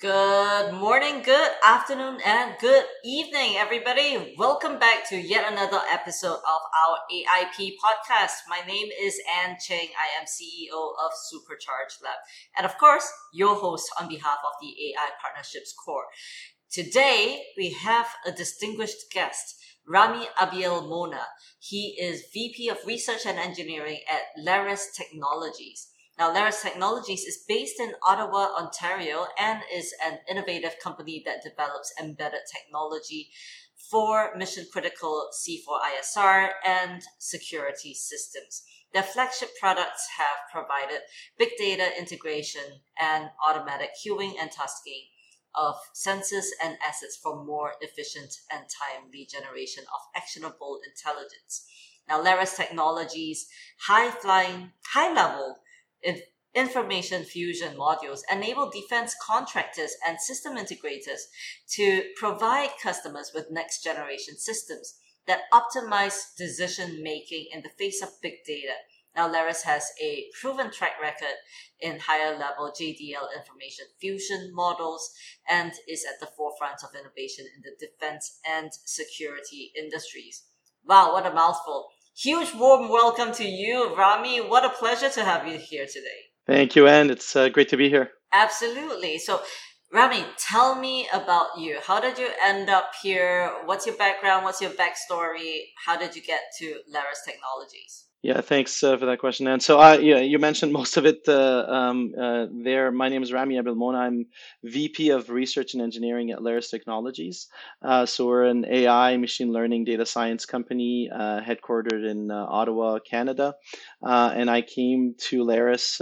Good morning, good afternoon, and good evening, everybody. Welcome back to yet another episode of our AIP podcast. My name is Anne Cheng. I am CEO of Supercharge Lab. And of course, your host on behalf of the AI Partnerships Core. Today, we have a distinguished guest, Rami Abielmona. He is VP of Research and Engineering at Larus Technologies. Now, Larus Technologies is based in Ottawa, Ontario, and is an innovative company that develops embedded technology for mission critical C4ISR and security systems. Their flagship products have provided big data integration and automatic cueing and tasking of sensors and assets for more efficient and timely generation of actionable intelligence. Now, Larus Technologies high flying, high level information fusion modules enable defense contractors and system integrators to provide customers with next generation systems that optimize decision making in the face of big data. Now, Larus has a proven track record in higher level JDL information fusion models and is at the forefront of innovation in the defense and security industries. Wow, what a mouthful. Huge warm welcome to you, Rami. What a pleasure to have you here today. Thank you, Ann. It's uh, great to be here. Absolutely. So, Rami, tell me about you. How did you end up here? What's your background? What's your backstory? How did you get to Larus Technologies? Yeah, thanks uh, for that question. And so, uh, yeah, you mentioned most of it uh, um, uh, there. My name is Rami Abielmona. I'm VP of Research and Engineering at Larus Technologies. Uh, so we're an AI machine learning data science company uh, headquartered in Ottawa, Canada. And I came to Larus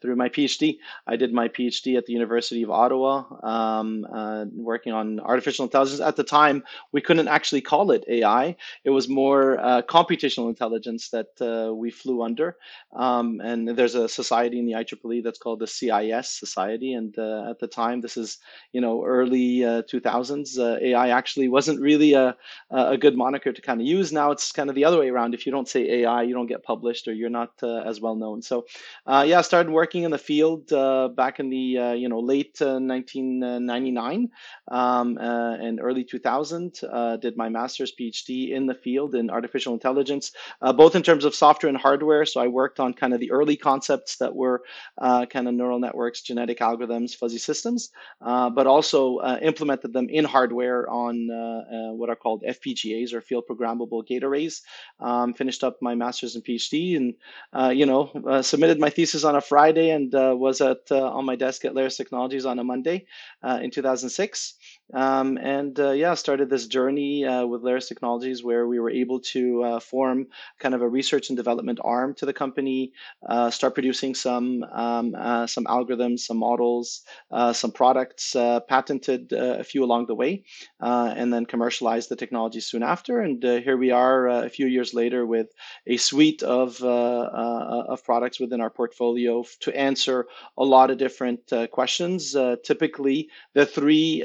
through my PhD. I did my PhD at the University of Ottawa, um, working on artificial intelligence. At the time, we couldn't actually call it AI. It was more computational intelligence that uh, we flew under. Um, and there's a society in the IEEE that's called the CIS Society. And uh, at the time, this is you know early 2000s. Uh, AI actually wasn't really a a good moniker to kind of use. Now it's kind of the other way around. If you don't say AI, you don't get published or you're not as well known. So yeah, I started working in the field back in the you know late 1999 um, and early 2000. did my master's PhD in the field in artificial intelligence, both in terms of software and hardware. So I worked on kind of the early concepts that were uh, kind of neural networks, genetic algorithms, fuzzy systems, uh, but also uh, implemented them in hardware on uh, uh, what are called FPGAs or field programmable gate arrays. Um, finished up my master's and PhD, and uh, you know uh, submitted my thesis on a Friday and uh, was at uh, on my desk at Larus Technologies on a Monday in 2006. Um, and uh, yeah, started this journey uh, with Larus Technologies where we were able to uh, form kind of a research and development arm to the company, uh, start producing some um, uh, some algorithms, some models, uh, some products, patented a few along the way, and then commercialized the technology soon after. And here we are a few years later with a suite of of products within our portfolio to answer a lot of different questions. typically, the three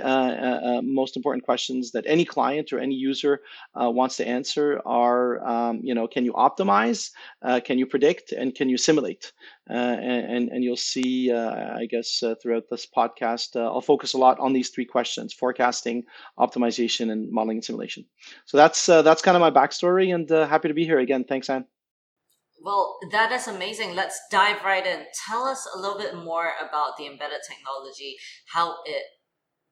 uh, most important questions that any client or any user uh, wants to answer are, um, you know, can you optimize, uh, can you predict, and can you simulate? and, and you'll see, I guess, throughout this podcast, I'll focus a lot on these three questions: forecasting, optimization, and modeling and simulation. So that's that's kind of my backstory, and happy to be here again. Thanks, Anne. Well, that is amazing. Let's dive right in. Tell us a little bit more about the embedded technology, how it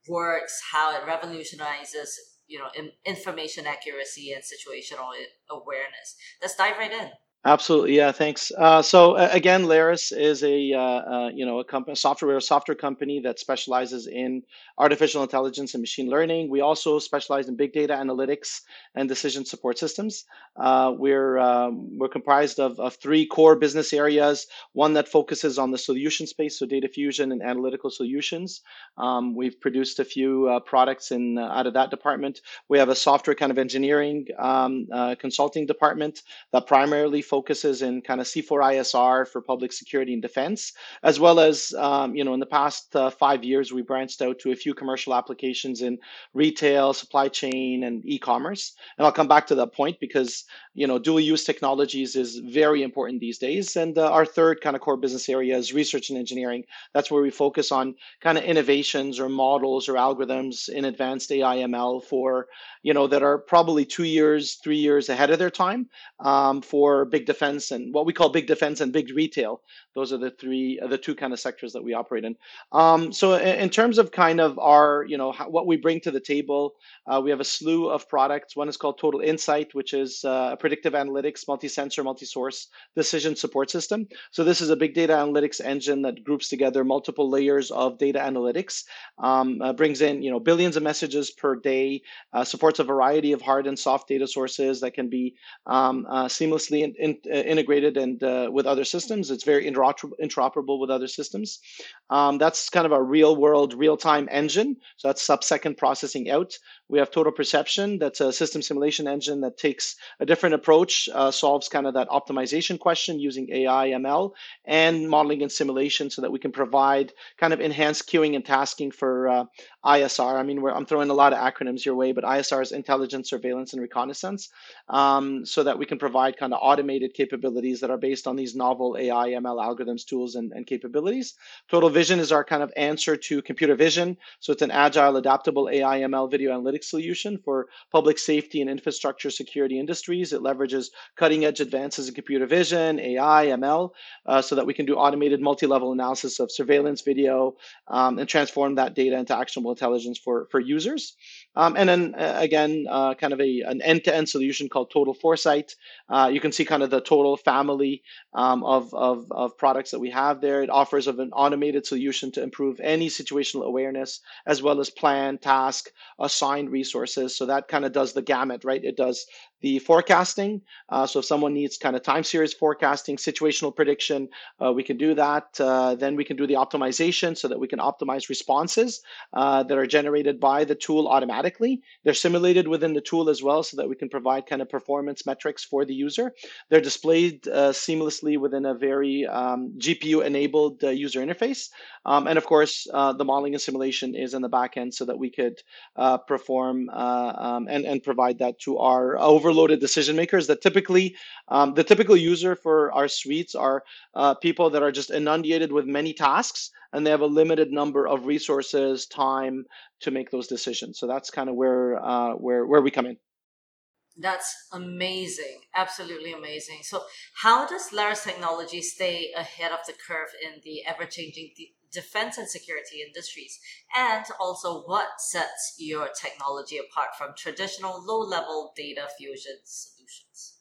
works, how it revolutionizes, you know, information accuracy and situational awareness. Let's dive right in. Absolutely, yeah. Thanks. Uh, so uh, again, Larus is a uh, uh, you know a software software company that specializes in artificial intelligence and machine learning. We also specialize in big data analytics and decision support systems. Uh, we're um, we're comprised of, of three core business areas. One that focuses on the solution space, so data fusion and analytical solutions. Um, we've produced a few uh, products in out of that department. We have a software kind of engineering um, consulting department that primarily focuses in kind of C4ISR for public security and defense, as well as, um, you know, in the past uh, five years, we branched out to a few commercial applications in retail, supply chain, and e-commerce. And I'll come back to that point because, you know, dual use technologies is very important these days. And uh, our third kind of core business area is research and engineering. That's where we focus on kind of innovations or models or algorithms in advanced AI ML for, you know, that are probably two years, three years ahead of their time um, for big defense and what we call big defense and big retail. Those are the three, uh, the two kind of sectors that we operate in. Um, so in, in, terms of kind of our, you know, how, what we bring to the table, uh, we have a slew of products. One is called Total Insight, which is uh, a predictive analytics, multi-sensor, multi-source decision support system. So this is a big data analytics engine that groups together multiple layers of data analytics, um, uh, brings in, you know, billions of messages per day, supports a variety of hard and soft data sources that can be um, uh, seamlessly in, in, integrated and with other systems. It's very inter interoperable with other systems. Um, that's kind of a real world, real time engine. So that's sub second processing out. We have Total Perception, that's a system simulation engine that takes a different approach, uh, solves kind of that optimization question using AI, ML, and modeling and simulation so that we can provide kind of enhanced cueing and tasking for uh, ISR. I mean, I'm throwing a lot of acronyms your way, but ISR is intelligence, surveillance, and reconnaissance, um, so that we can provide kind of automated capabilities that are based on these novel AI, ML algorithms, tools, and, and capabilities. Total Vision is our kind of answer to computer vision. So it's an agile, adaptable AI, ML video analytics solution for public safety and infrastructure security industries. It leverages cutting edge advances in computer vision, AI, ML, uh, so that we can do automated multi level analysis of surveillance video um, and transform that data into actionable intelligence for, for users. Um, and then uh, again, uh, kind of a, an end to end solution called Total Foresight. Uh, you can see kind of the total family um, of, of, of products that we have there. It offers of an automated solution to improve any situational awareness as well as plan, task, assign resources. So that kind of does the gamut, right? It does the forecasting. Uh, so if someone needs kind of time series forecasting, situational prediction, uh, we can do that. Uh, then we can do the optimization so that we can optimize responses uh, that are generated by the tool automatically. They're simulated within the tool as well so that we can provide kind of performance metrics for the user. They're displayed uh, seamlessly within a very um, GPU enabled uh, user interface. Um, and of course, the modeling and simulation is in the back end so that we could perform um, and, and provide that to our over overloaded decision makers that typically um, the typical user for our suites are uh, people that are just inundated with many tasks and they have a limited number of resources time to make those decisions. So that's kind of where uh, where where we come in that's amazing absolutely amazing so how does Larus technology stay ahead of the curve in the ever-changing defense and security industries? And also, what sets your technology apart from traditional low level data fusion solutions?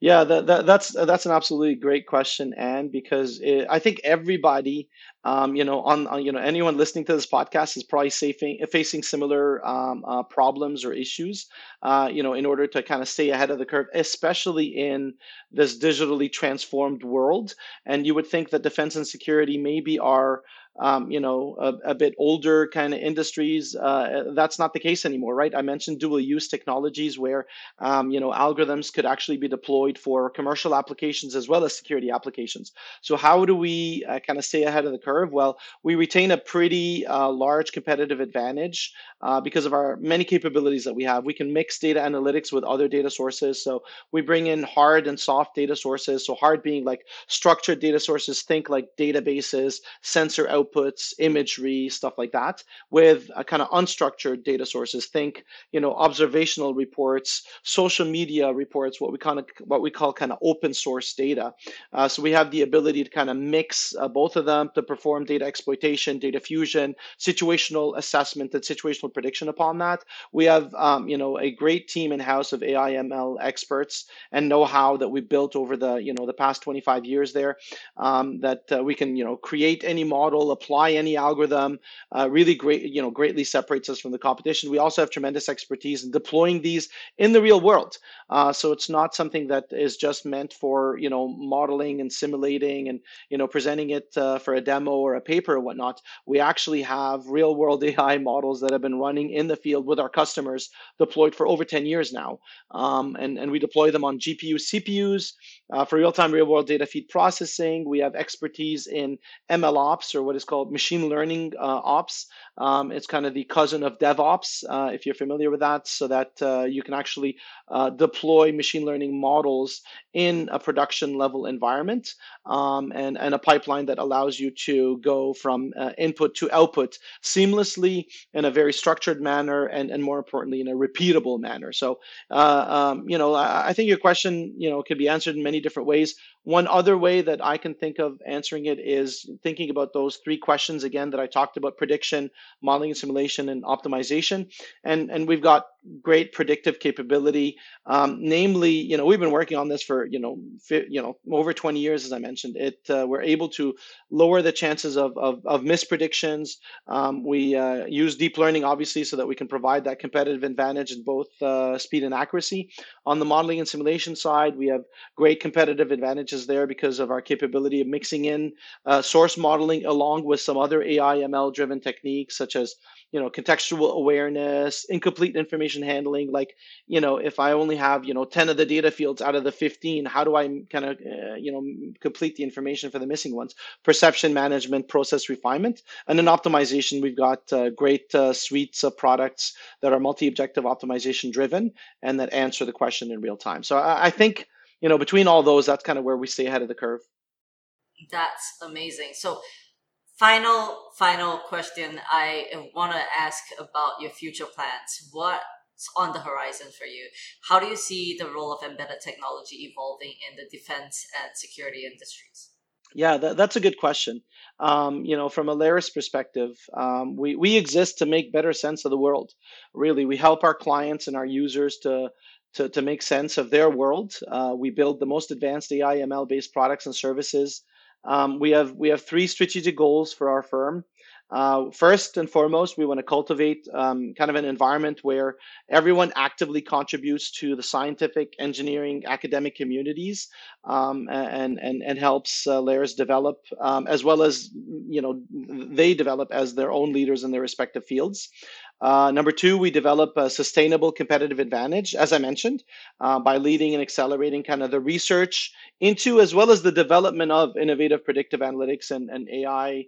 Yeah, that, that, that's that's an absolutely great question, and because it, I think everybody, um, you know, on, on, you know anyone listening to this podcast is probably facing facing similar um, uh, problems or issues, uh, you know, in order to kind of stay ahead of the curve, especially in this digitally transformed world. And you would think that defense and security maybe are um, you know, a, a, bit older kind of industries, uh, that's not the case anymore, right? I mentioned dual use technologies where, um, you know, algorithms could actually be deployed for commercial applications as well as security applications. So how do we uh, kind of stay ahead of the curve? Well, we retain a pretty uh, large competitive advantage uh, because of our many capabilities that we have. We can mix data analytics with other data sources. So we bring in hard and soft data sources. So hard being like structured data sources, think like databases, sensor outputs, imagery, stuff like that, with a kind of unstructured data sources. Think, you know, observational reports, social media reports, what we kind of what we call kind of open source data. Uh, so we have the ability to kind of mix uh, both of them to perform data exploitation, data fusion, situational assessment, and situational prediction upon that. We have, um, you know, a great team in house of AI ML experts and know-how that we built over the, you know, the past 25 years there. Um, that uh, we can, you know, create any model, apply any algorithm. Uh, really great, you know, greatly separates us from the competition. We also have tremendous expertise in deploying these in the real world. Uh, so it's not something that is just meant for you know modeling and simulating and you know presenting it uh, for a demo or a paper or whatnot. We actually have real world AI models that have been running in the field with our customers deployed for over 10 years now. Um, and, and we deploy them on GPU, CPUs uh, for real time, real world data feed processing. We have expertise in ML ops or what is called machine learning uh, ops. Um, it's kind of the cousin of DevOps, uh, if you're familiar with that, so that uh, you can actually uh, deploy machine learning models in a production level environment um, and, and a pipeline that allows you to go from uh, input to output seamlessly in a very structured manner and, and more importantly, in a repeatable manner. So, uh, um, you know, I, I think your question, you know, could be answered in many different ways. One other way that I can think of answering it is thinking about those three questions again that I talked about prediction, modeling and simulation, and optimization. And, and we've got great predictive capability. Um, namely, you know, we've been working on this for, you know, fi- you know, over 20 years, as I mentioned. It uh, We're able to lower the chances of, of, of mispredictions. Um, we uh, use deep learning, obviously, so that we can provide that competitive advantage in both uh, speed and accuracy. On the modeling and simulation side, we have great competitive advantages there because of our capability of mixing in uh, source modeling along with some other AI ML driven techniques such as you know contextual awareness incomplete information handling. Like you know if i only have you know 10 of the data fields out of the 15 how do i kind of uh, you know complete the information for the missing ones? Perception management process refinement and then optimization. We've got uh, great uh, suites of products that are multi-objective optimization driven and that answer the question in real time. So I, I think you know between all those that's kind of where we stay ahead of the curve. That's amazing. So final final question i want to ask about your future plans. What's on the horizon for you? How do you see the role of embedded technology evolving in the defense and security industries? Yeah, that, that's a good question. Um, you know, from a Larus perspective, um, we, we exist to make better sense of the world. Really, we help our clients and our users to to, to make sense of their world. Uh, we build the most advanced AI ML based products and services um, we have we have three strategic goals for our firm. Uh, first and foremost, we want to cultivate um, kind of an environment where everyone actively contributes to the scientific, engineering, academic communities, um, and and and helps uh, Larus develop, um, as well as you know they develop as their own leaders in their respective fields. Uh, number two, we develop a sustainable competitive advantage, as I mentioned, uh, by leading and accelerating kind of the research into as well as the development of innovative predictive analytics and, and AI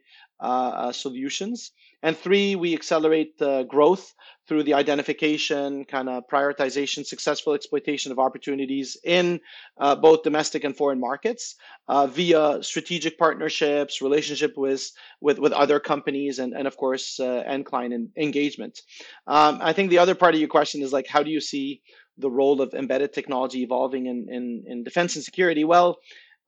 solutions. And three, we accelerate growth through the identification, kind of prioritization, successful exploitation of opportunities in uh, both domestic and foreign markets uh, via strategic partnerships, relationship with with, with other companies, and, and of course, uh, end client engagement. Um, I think the other part of your question is like, how do you see the role of embedded technology evolving in, in, in defense and security? Well,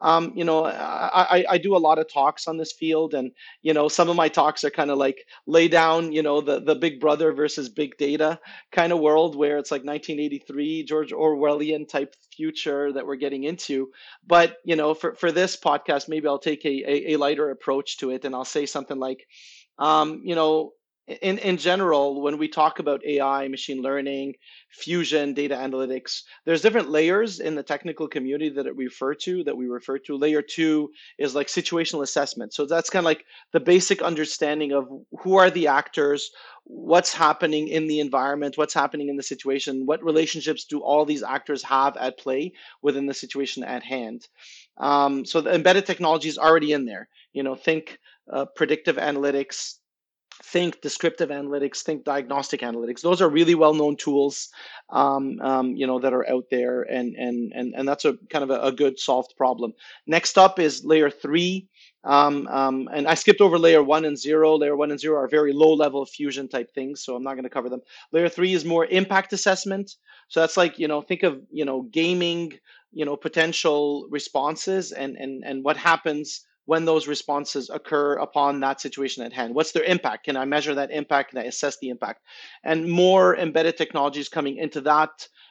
um, you know, I, I do a lot of talks on this field, and you know, some of my talks are kind of like lay down, you know, the the Big Brother versus Big Data kind of world where it's like 1983 George Orwellian type future that we're getting into. But you know, for for this podcast, maybe I'll take a a, a lighter approach to it, and I'll say something like, um, you know, in, in general, when we talk about AI, machine learning, fusion, data analytics, there's different layers in the technical community that we refer to, that we refer to. Layer two is like situational assessment. So that's kind of like the basic understanding of who are the actors, what's happening in the environment, what's happening in the situation, what relationships do all these actors have at play within the situation at hand. Um, so the embedded technology is already in there. You know, think uh, predictive analytics, think descriptive analytics, think diagnostic analytics. Those are really well-known tools, um, um, you know, that are out there, and and and and that's a kind of a, a good solved problem. Next up is layer three, um, um, and I skipped over layer one and zero. Layer one and zero are very low-level fusion type things, so I'm not going to cover them. Layer three is more impact assessment. So that's like you know, think of you know, gaming, you know, potential responses and and and what happens when those responses occur upon that situation at hand. What's their impact? Can I measure that impact? Can I assess the impact? And more embedded technologies coming into that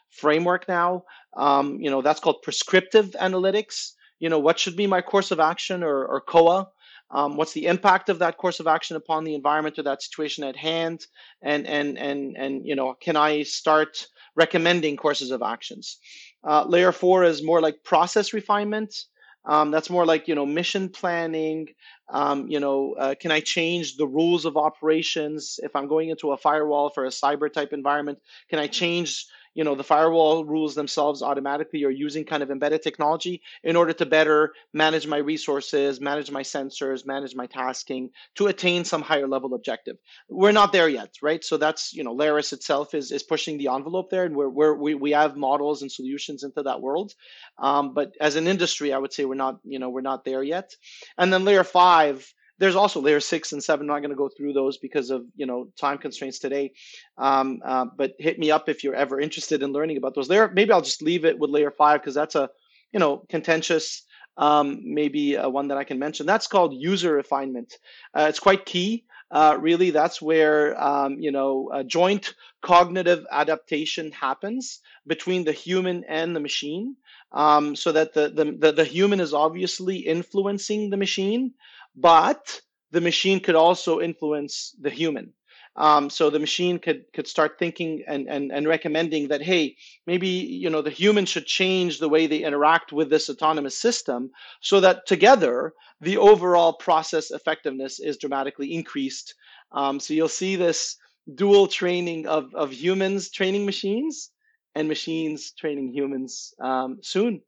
framework now. Um, you know, that's called prescriptive analytics. You know, what should be my course of action or, or COA? Um, what's the impact of that course of action upon the environment or that situation at hand? And and and and you know, can I start recommending courses of actions? Uh, layer four is more like process refinement. Um, that's more like you know mission planning. Um, you know, uh, can I change the rules of operations if I'm going into a firewall for a cyber type environment? Can I change you know the firewall rules themselves automatically or using kind of embedded technology in order to better manage my resources manage my sensors manage my tasking to attain some higher level objective. We're not there yet right? So that's you know Larus itself is is pushing the envelope there and we're, we're we, we have models and solutions into that world. Um, but as an industry i would say we're not you know we're not there yet. And then layer five there's also layer six and seven. I'm not going to go through those because of you know time constraints today. Um, uh, but hit me up if you're ever interested in learning about those. Layer maybe I'll just leave it with layer five because that's a you know contentious um, maybe uh, one that I can mention. That's called user refinement. Uh, it's quite key. Uh, really, that's where um, you know joint cognitive adaptation happens between the human and the machine, um, so that the, the the the human is obviously influencing the machine, but the machine could also influence the human. Um, so the machine could could start thinking and, and and recommending that hey maybe you know the human should change the way they interact with this autonomous system so that together the overall process effectiveness is dramatically increased. Um, so you'll see this dual training of of humans training machines and machines training humans um, soon.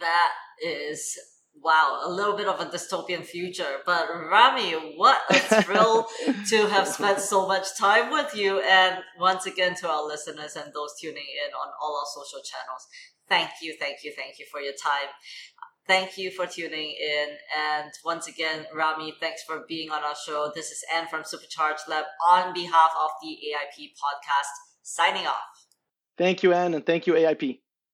That is wow, a little bit of a dystopian future. But Rami, what a thrill to have spent so much time with you. And once again, to our listeners and those tuning in on all our social channels, thank you, thank you, thank you for your time. Thank you for tuning in. And once again, Rami, thanks for being on our show. This is Anne from Supercharged Lab on behalf of the AIP podcast, signing off. Thank you, Anne, and thank you, AIP.